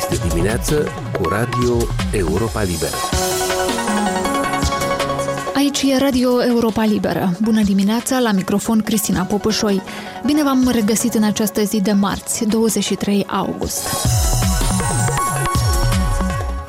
Este dimineață cu Radio Europa Liberă. Aici e Radio Europa Liberă. Bună dimineața, la microfon Cristina Popușoi. Bine v-am regăsit în această zi de marți, 23 august.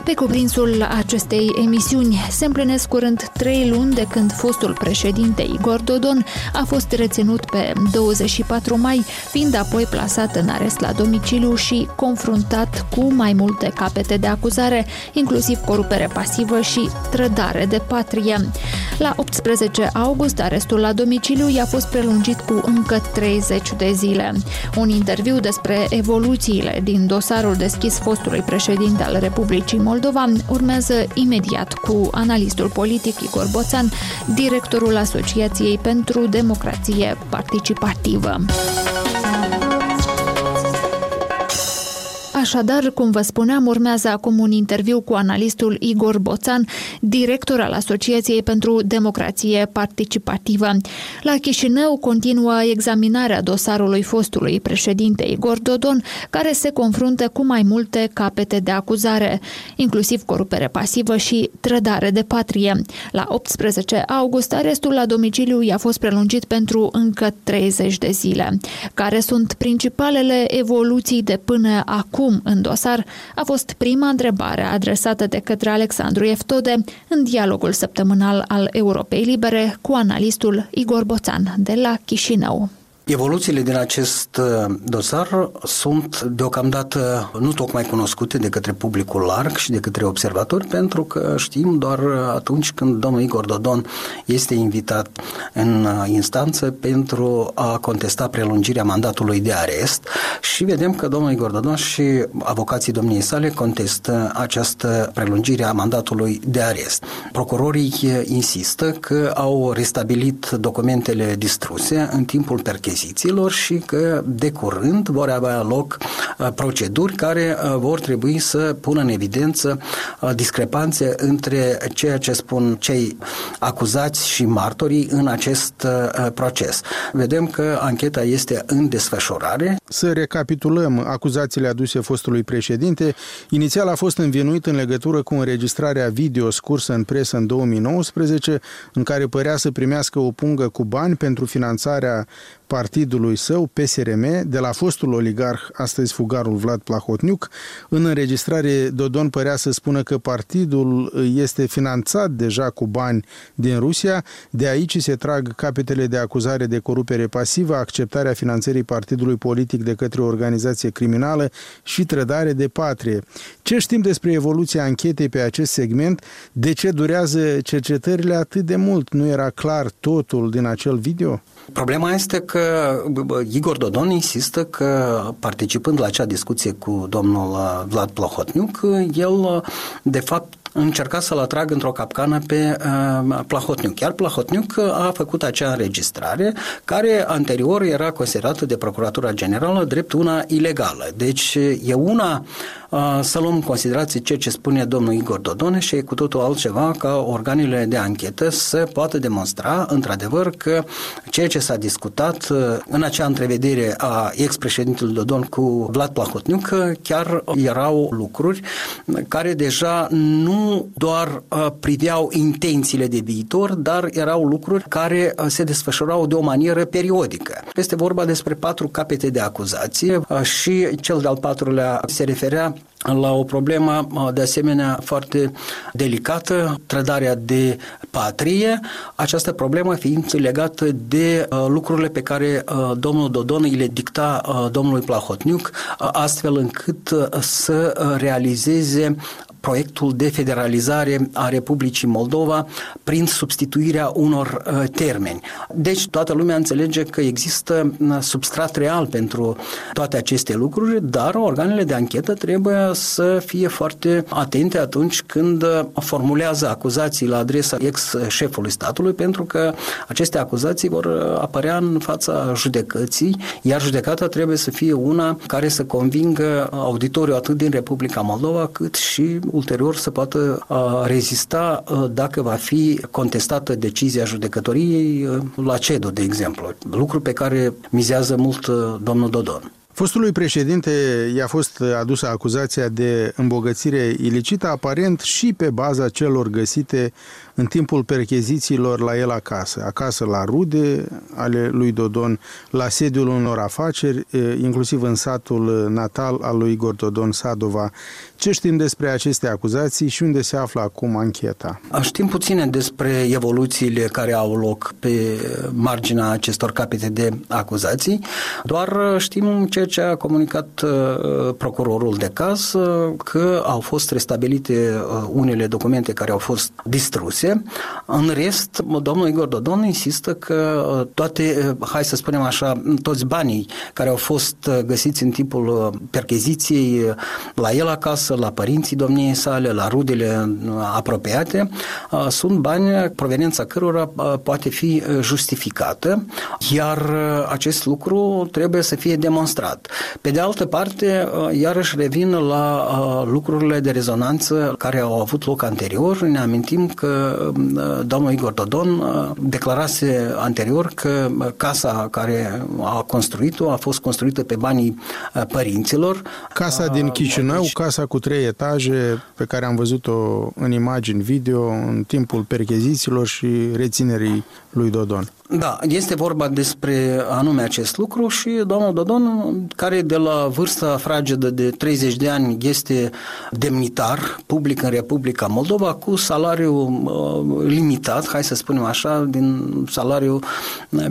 Pe cuprinsul acestei emisiuni se împlinesc curând trei luni de când fostul președinte Igor Dodon a fost reținut pe 24 mai, fiind apoi plasat în arest la domiciliu și confruntat cu mai multe capete de acuzare, inclusiv corupere pasivă și trădare de patrie. La 18 august, arestul la domiciliu i-a fost prelungit cu încă 30 de zile. Un interviu despre evoluțiile din dosarul deschis fostului președinte al Republicii Moldova urmează imediat cu analistul politic Igor Boțan, directorul Asociației pentru Democrație Participativă. Așadar, cum vă spuneam, urmează acum un interviu cu analistul Igor Boțan, director al Asociației pentru Democrație Participativă. La Chișinău continuă examinarea dosarului fostului președinte Igor Dodon, care se confruntă cu mai multe capete de acuzare, inclusiv corupere pasivă și trădare de patrie. La 18 august, arestul la domiciliu i-a fost prelungit pentru încă 30 de zile. Care sunt principalele evoluții de până acum acum în dosar a fost prima întrebare adresată de către Alexandru Eftode în dialogul săptămânal al Europei Libere cu analistul Igor Boțan de la Chișinău. Evoluțiile din acest uh, dosar sunt deocamdată nu tocmai cunoscute de către publicul larg și de către observatori, pentru că știm doar atunci când domnul Igor Dodon este invitat în uh, instanță pentru a contesta prelungirea mandatului de arest și vedem că domnul Igor Dodon și avocații domniei sale contestă această prelungire a mandatului de arest. Procurorii insistă că au restabilit documentele distruse în timpul percheziției achizițiilor și că de curând vor avea loc uh, proceduri care uh, vor trebui să pună în evidență uh, discrepanțe între ceea ce spun cei acuzați și martorii în acest proces. Vedem că ancheta este în desfășurare. Să recapitulăm acuzațiile aduse fostului președinte. Inițial a fost învinuit în legătură cu înregistrarea video scursă în presă în 2019, în care părea să primească o pungă cu bani pentru finanțarea partidului său, PSRM, de la fostul oligarh, astăzi fugarul Vlad Plahotniuc. În înregistrare, Dodon părea să spună că partidul este finanțat deja cu bani din Rusia, de aici se trag capetele de acuzare de corupere pasivă, acceptarea finanțării partidului politic de către o organizație criminală și trădare de patrie. Ce știm despre evoluția anchetei pe acest segment? De ce durează cercetările atât de mult? Nu era clar totul din acel video? Problema este că Igor Dodon insistă că participând la acea discuție cu domnul uh, Vlad Plahotniuc, el uh, de fapt încerca să-l atragă într-o capcană pe uh, Plahotniuc. Chiar Plahotniuc a făcut acea înregistrare care anterior era considerată de Procuratura Generală drept una ilegală. Deci e una uh, să luăm în considerație ceea ce spune domnul Igor Dodone și e cu totul altceva ca organele de anchetă să poată demonstra într-adevăr că ceea ce s-a discutat uh, în acea întrevedere a ex-președintelui Dodon cu Vlad Plahotniuc chiar erau lucruri care deja nu nu doar uh, priveau intențiile de viitor, dar erau lucruri care uh, se desfășurau de o manieră periodică. Este vorba despre patru capete de acuzație uh, și cel de-al patrulea se referea la o problemă de asemenea foarte delicată, trădarea de patrie, această problemă fiind legată de lucrurile pe care domnul Dodon îi le dicta domnului Plahotniuc, astfel încât să realizeze proiectul de federalizare a Republicii Moldova prin substituirea unor uh, termeni. Deci toată lumea înțelege că există uh, substrat real pentru toate aceste lucruri, dar organele de anchetă trebuie să fie foarte atente atunci când uh, formulează acuzații la adresa ex-șefului statului, pentru că aceste acuzații vor apărea în fața judecății, iar judecata trebuie să fie una care să convingă auditoriul atât din Republica Moldova cât și ulterior să poată rezista dacă va fi contestată decizia judecătoriei la CEDO, de exemplu, lucru pe care mizează mult domnul Dodon. Fostului președinte i-a fost adusă acuzația de îmbogățire ilicită, aparent și pe baza celor găsite în timpul perchezițiilor la el acasă, acasă la rude ale lui Dodon, la sediul unor afaceri, inclusiv în satul natal al lui Igor Dodon Sadova. Ce știm despre aceste acuzații și unde se află acum ancheta? Știm puține despre evoluțiile care au loc pe marginea acestor capete de acuzații, doar știm ceea ce a comunicat procurorul de caz, că au fost restabilite unele documente care au fost distruse în rest, domnul Igor Dodon insistă că uh, toate, uh, hai să spunem așa, toți banii care au fost uh, găsiți în timpul percheziției la el acasă, la părinții domniei sale, la rudele apropiate, sunt bani proveniența cărora poate fi justificată, iar acest lucru trebuie să fie demonstrat. Pe de altă parte, iarăși revin la lucrurile de rezonanță care au avut loc anterior. Ne amintim că domnul Igor Dodon uh, declarase anterior că casa care a construit-o a fost construită pe banii uh, părinților. Casa din uh, Chișinău, casa cu trei etaje pe care am văzut-o în imagini video în timpul perchezițiilor și reținerii lui Dodon. Da, este vorba despre anume acest lucru și domnul Dodon, care de la vârsta fragedă de 30 de ani este demnitar public în Republica Moldova cu salariu uh, limitat, hai să spunem așa, din salariu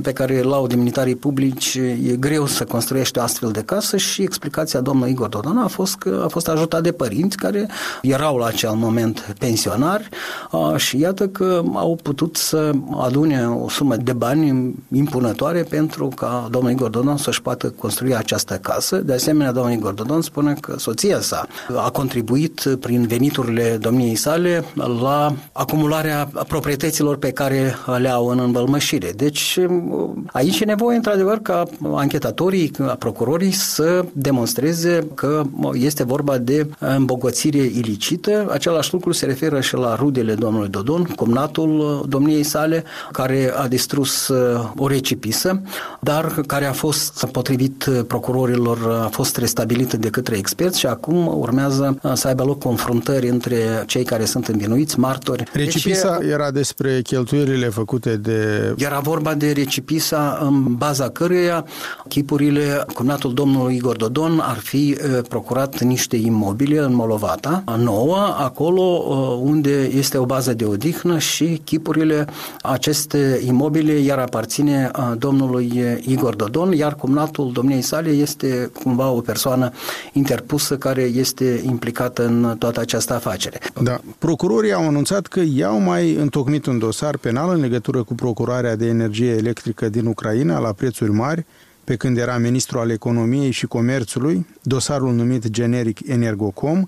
pe care îl au demnitarii publici, e greu să construiești o astfel de casă și explicația domnului Igor Dodon a fost că a fost ajutat de părinți care erau la acel moment pensionari uh, și iată că au putut să adune o sumă de bani bani impunătoare pentru ca domnul Igor Dodon să-și poată construi această casă. De asemenea, domnul Igor Dodon spune că soția sa a contribuit prin veniturile domniei sale la acumularea proprietăților pe care le au în învălmășire. Deci aici e nevoie, într-adevăr, ca anchetatorii, ca procurorii să demonstreze că este vorba de îmbogățire ilicită. Același lucru se referă și la rudele domnului Dodon, cumnatul domniei sale, care a distrus o recipisă, dar care a fost, potrivit procurorilor, a fost restabilită de către experți și acum urmează să aibă loc confruntări între cei care sunt învinuiți, martori. Recipisa deci, era despre cheltuielile făcute de... Era vorba de recipisa în baza căruia chipurile, cumnatul domnului Igor Dodon ar fi procurat niște imobile în Molovata, nouă, acolo unde este o bază de odihnă și chipurile aceste imobile iar aparține domnului Igor Dodon, iar cumnatul domniei sale este cumva o persoană interpusă care este implicată în toată această afacere. Da. Procurorii au anunțat că i-au mai întocmit un dosar penal în legătură cu procurarea de energie electrică din Ucraina la prețuri mari, pe când era ministru al economiei și comerțului, dosarul numit generic Energocom.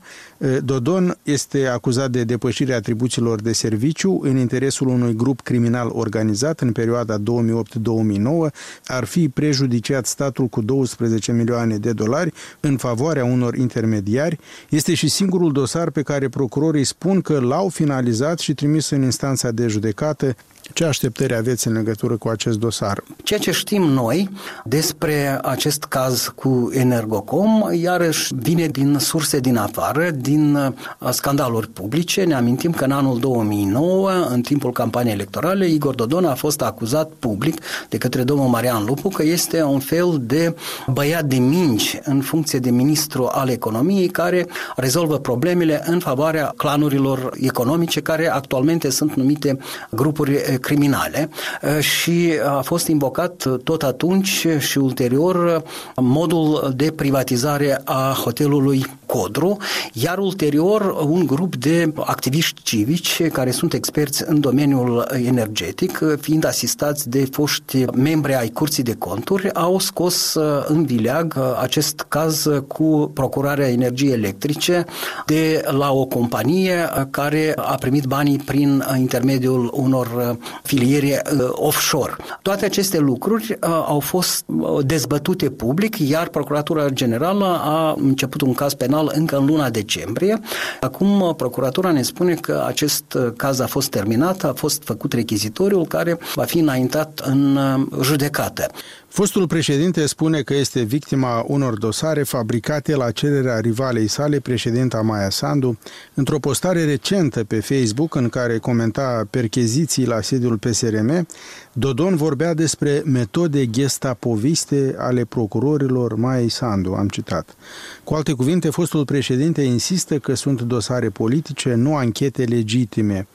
Dodon este acuzat de depășirea atribuțiilor de serviciu în interesul unui grup criminal organizat în perioada 2008-2009. Ar fi prejudiciat statul cu 12 milioane de dolari în favoarea unor intermediari. Este și singurul dosar pe care procurorii spun că l-au finalizat și trimis în instanța de judecată ce așteptări aveți în legătură cu acest dosar? Ceea ce știm noi despre acest caz cu Energocom, iarăși vine din surse din afară, din uh, scandaluri publice. Ne amintim că în anul 2009, în timpul campaniei electorale, Igor Dodon a fost acuzat public de către domnul Marian Lupu că este un fel de băiat de minci în funcție de ministru al economiei care rezolvă problemele în favoarea clanurilor economice care actualmente sunt numite grupuri criminale și a fost invocat tot atunci și ulterior modul de privatizare a hotelului Codru, iar ulterior un grup de activiști civici care sunt experți în domeniul energetic, fiind asistați de foști membri ai Curții de Conturi, au scos în vileag acest caz cu procurarea energiei electrice de la o companie care a primit banii prin intermediul unor filiere uh, offshore. Toate aceste lucruri uh, au fost uh, dezbătute public, iar Procuratura Generală a început un caz penal încă în luna decembrie. Acum Procuratura ne spune că acest caz a fost terminat, a fost făcut rechizitoriul care va fi înaintat în judecată. Fostul președinte spune că este victima unor dosare fabricate la cererea rivalei sale, președinta Maia Sandu, într-o postare recentă pe Facebook în care comenta percheziții la sediul PSRM, Dodon vorbea despre metode gestapoviste ale procurorilor Maia Sandu, am citat. Cu alte cuvinte, fostul președinte insistă că sunt dosare politice, nu anchete legitime.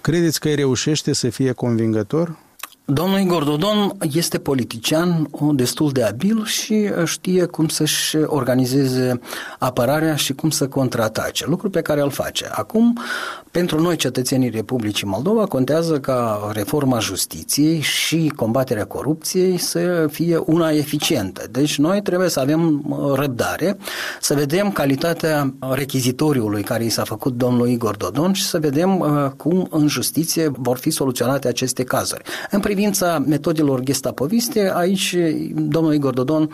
Credeți că îi reușește să fie convingător? Domnul Igor Dodon este politician destul de abil și știe cum să-și organizeze apărarea și cum să contraatace, lucru pe care îl face. Acum, pentru noi, cetățenii Republicii Moldova, contează ca reforma justiției și combaterea corupției să fie una eficientă. Deci noi trebuie să avem răbdare, să vedem calitatea rechizitoriului care i s-a făcut domnul Igor Dodon și să vedem cum în justiție vor fi soluționate aceste cazuri. În privința metodelor gestapoviste, aici domnul Igor Dodon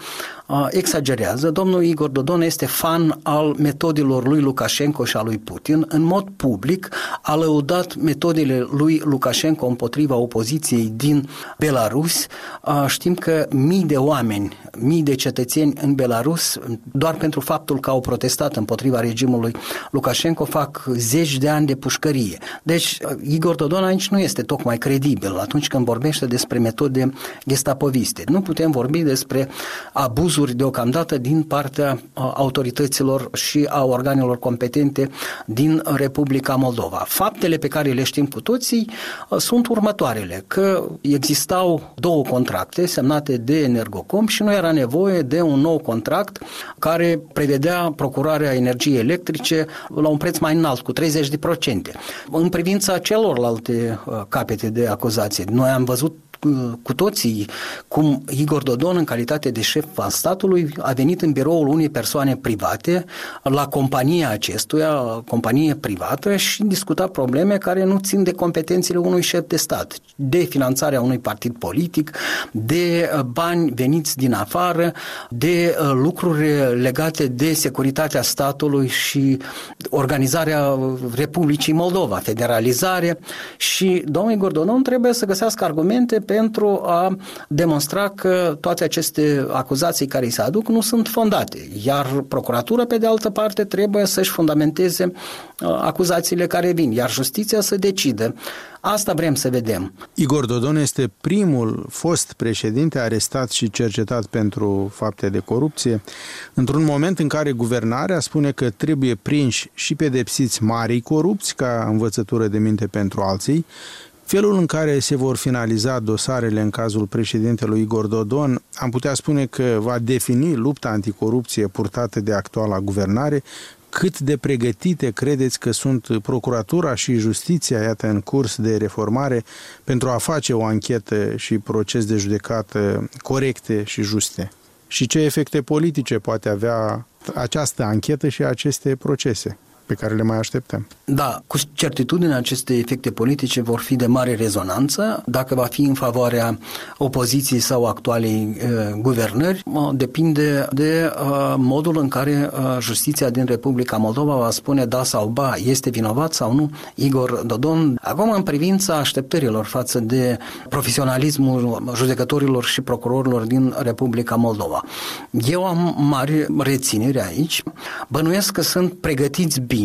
exagerează. Domnul Igor Dodon este fan al metodelor lui Lukashenko și a lui Putin. În mod public a lăudat metodele lui Lukashenko împotriva opoziției din Belarus. Știm că mii de oameni, mii de cetățeni în Belarus, doar pentru faptul că au protestat împotriva regimului Lukashenko, fac zeci de ani de pușcărie. Deci Igor Dodon aici nu este tocmai credibil atunci când vorbește despre metode gestapoviste. Nu putem vorbi despre abuzuri deocamdată din partea autorităților și a organelor competente din Republica Moldova. Faptele pe care le știm cu toții sunt următoarele, că existau două contracte semnate de Energocom și nu era nevoie de un nou contract care prevedea procurarea energiei electrice la un preț mai înalt, cu 30%. În privința celorlalte capete de acuzație, noi am văzut cu toții cum Igor Dodon, în calitate de șef al statului, a venit în biroul unei persoane private, la compania acestuia, companie privată, și discuta probleme care nu țin de competențele unui șef de stat, de finanțarea unui partid politic, de uh, bani veniți din afară, de uh, lucruri legate de securitatea statului și organizarea Republicii Moldova, federalizare și domnul Igor Dodon trebuie să găsească argumente pentru a demonstra că toate aceste acuzații care îi se aduc nu sunt fondate. Iar procuratura, pe de altă parte, trebuie să-și fundamenteze uh, acuzațiile care vin, iar justiția să decide. Asta vrem să vedem. Igor Dodon este primul fost președinte arestat și cercetat pentru fapte de corupție, într-un moment în care guvernarea spune că trebuie prinși și pedepsiți marii corupți ca învățătură de minte pentru alții Felul în care se vor finaliza dosarele în cazul președintelui Igor Dodon, am putea spune că va defini lupta anticorupție purtată de actuala guvernare, cât de pregătite credeți că sunt procuratura și justiția, iată, în curs de reformare, pentru a face o anchetă și proces de judecată corecte și juste? Și ce efecte politice poate avea această anchetă și aceste procese? Pe care le mai așteptăm. Da, cu certitudine aceste efecte politice vor fi de mare rezonanță. Dacă va fi în favoarea opoziției sau actualei uh, guvernări, uh, depinde de uh, modul în care uh, justiția din Republica Moldova va spune da sau ba, este vinovat sau nu Igor Dodon. Acum, în privința așteptărilor față de profesionalismul judecătorilor și procurorilor din Republica Moldova. Eu am mari reținere aici. Bănuiesc că sunt pregătiți bine,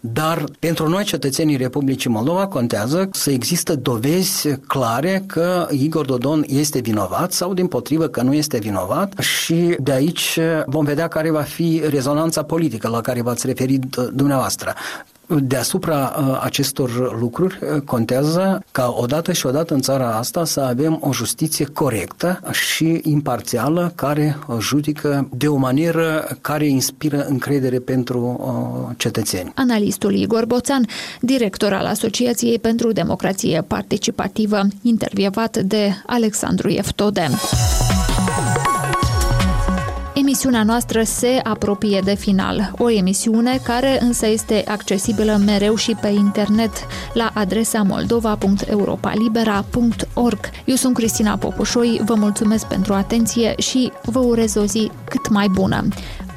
dar pentru noi, cetățenii Republicii Moldova, contează să există dovezi clare că Igor Dodon este vinovat sau, din potrivă, că nu este vinovat și de aici vom vedea care va fi rezonanța politică la care v-ați referit dumneavoastră. Deasupra uh, acestor lucruri uh, contează ca odată și odată în țara asta să avem o justiție corectă și imparțială care uh, judică de o manieră care inspiră încredere pentru cetățeni. Analistul Igor Boțan, director al Asociației pentru Democrație Participativă, intervievat de Alexandru Eftode. Emisiunea noastră se apropie de final, o emisiune care însă este accesibilă mereu și pe internet la adresa moldova.europalibera.org. Eu sunt Cristina Popușoi, vă mulțumesc pentru atenție și vă urez o zi cât mai bună.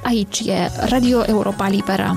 Aici e Radio Europa Libera.